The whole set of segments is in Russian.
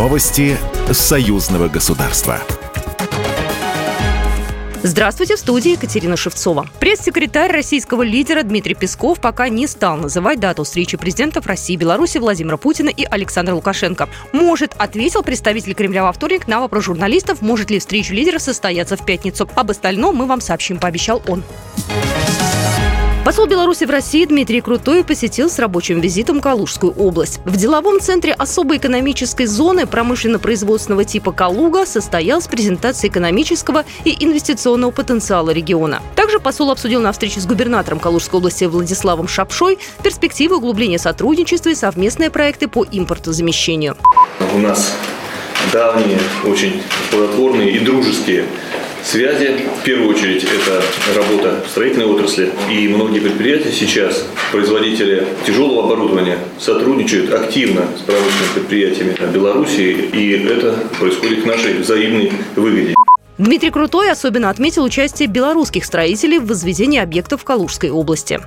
Новости союзного государства. Здравствуйте, в студии Екатерина Шевцова. Пресс-секретарь российского лидера Дмитрий Песков пока не стал называть дату встречи президентов России и Беларуси Владимира Путина и Александра Лукашенко. Может, ответил представитель Кремля во вторник на вопрос журналистов, может ли встреча лидеров состояться в пятницу. Об остальном мы вам сообщим, пообещал он. Посол Беларуси в России Дмитрий Крутой посетил с рабочим визитом Калужскую область. В деловом центре особой экономической зоны промышленно-производственного типа «Калуга» состоялась презентация экономического и инвестиционного потенциала региона. Также посол обсудил на встрече с губернатором Калужской области Владиславом Шапшой перспективы углубления сотрудничества и совместные проекты по импортозамещению. У нас давние, очень плодотворные и дружеские связи. В первую очередь это работа в строительной отрасли. И многие предприятия сейчас, производители тяжелого оборудования, сотрудничают активно с промышленными предприятиями Беларуси. И это происходит к нашей взаимной выгоде. Дмитрий Крутой особенно отметил участие белорусских строителей в возведении объектов в Калужской области.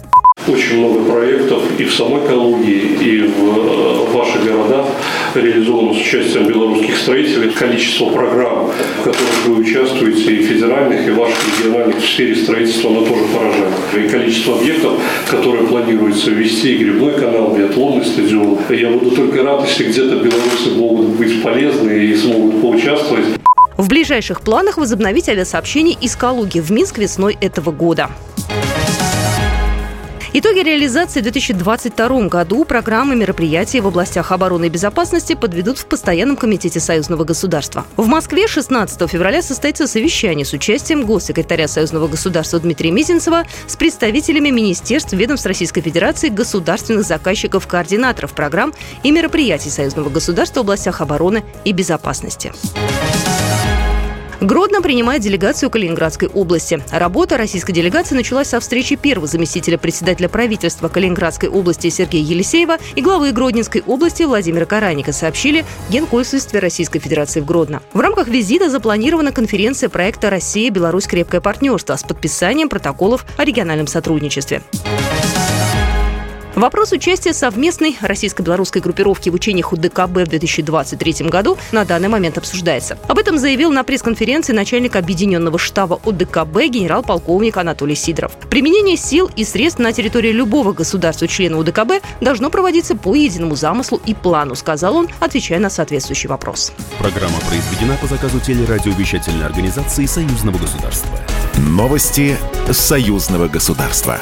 Очень много проектов и в самой Калуге, и в ваших городах реализовано с участием белорусских строителей. Количество программ, в которых вы участвуете, и федеральных, и ваших региональных в сфере строительства, оно тоже поражает. И количество объектов, которые планируется ввести, и грибной канал, биатлонный стадион. Я буду только рад, если где-то белорусы могут быть полезны и смогут поучаствовать. В ближайших планах возобновить авиасообщение из Калуги в Минск весной этого года. Итоги реализации в 2022 году программы мероприятий в областях обороны и безопасности подведут в Постоянном комитете союзного государства. В Москве 16 февраля состоится совещание с участием госсекретаря союзного государства Дмитрия Мизинцева с представителями министерств, ведомств Российской Федерации, государственных заказчиков, координаторов программ и мероприятий союзного государства в областях обороны и безопасности. Гродно принимает делегацию Калининградской области. Работа российской делегации началась со встречи первого заместителя председателя правительства Калининградской области Сергея Елисеева и главы Гродненской области Владимира Караника, сообщили Генконсульстве Российской Федерации в Гродно. В рамках визита запланирована конференция проекта «Россия-Беларусь. Крепкое партнерство» с подписанием протоколов о региональном сотрудничестве. Вопрос участия совместной российско-белорусской группировки в учениях УДКБ в 2023 году на данный момент обсуждается. Об этом заявил на пресс-конференции начальник объединенного штаба УДКБ генерал-полковник Анатолий Сидоров. Применение сил и средств на территории любого государства-члена УДКБ должно проводиться по единому замыслу и плану, сказал он, отвечая на соответствующий вопрос. Программа произведена по заказу телерадиовещательной организации Союзного государства. Новости Союзного государства.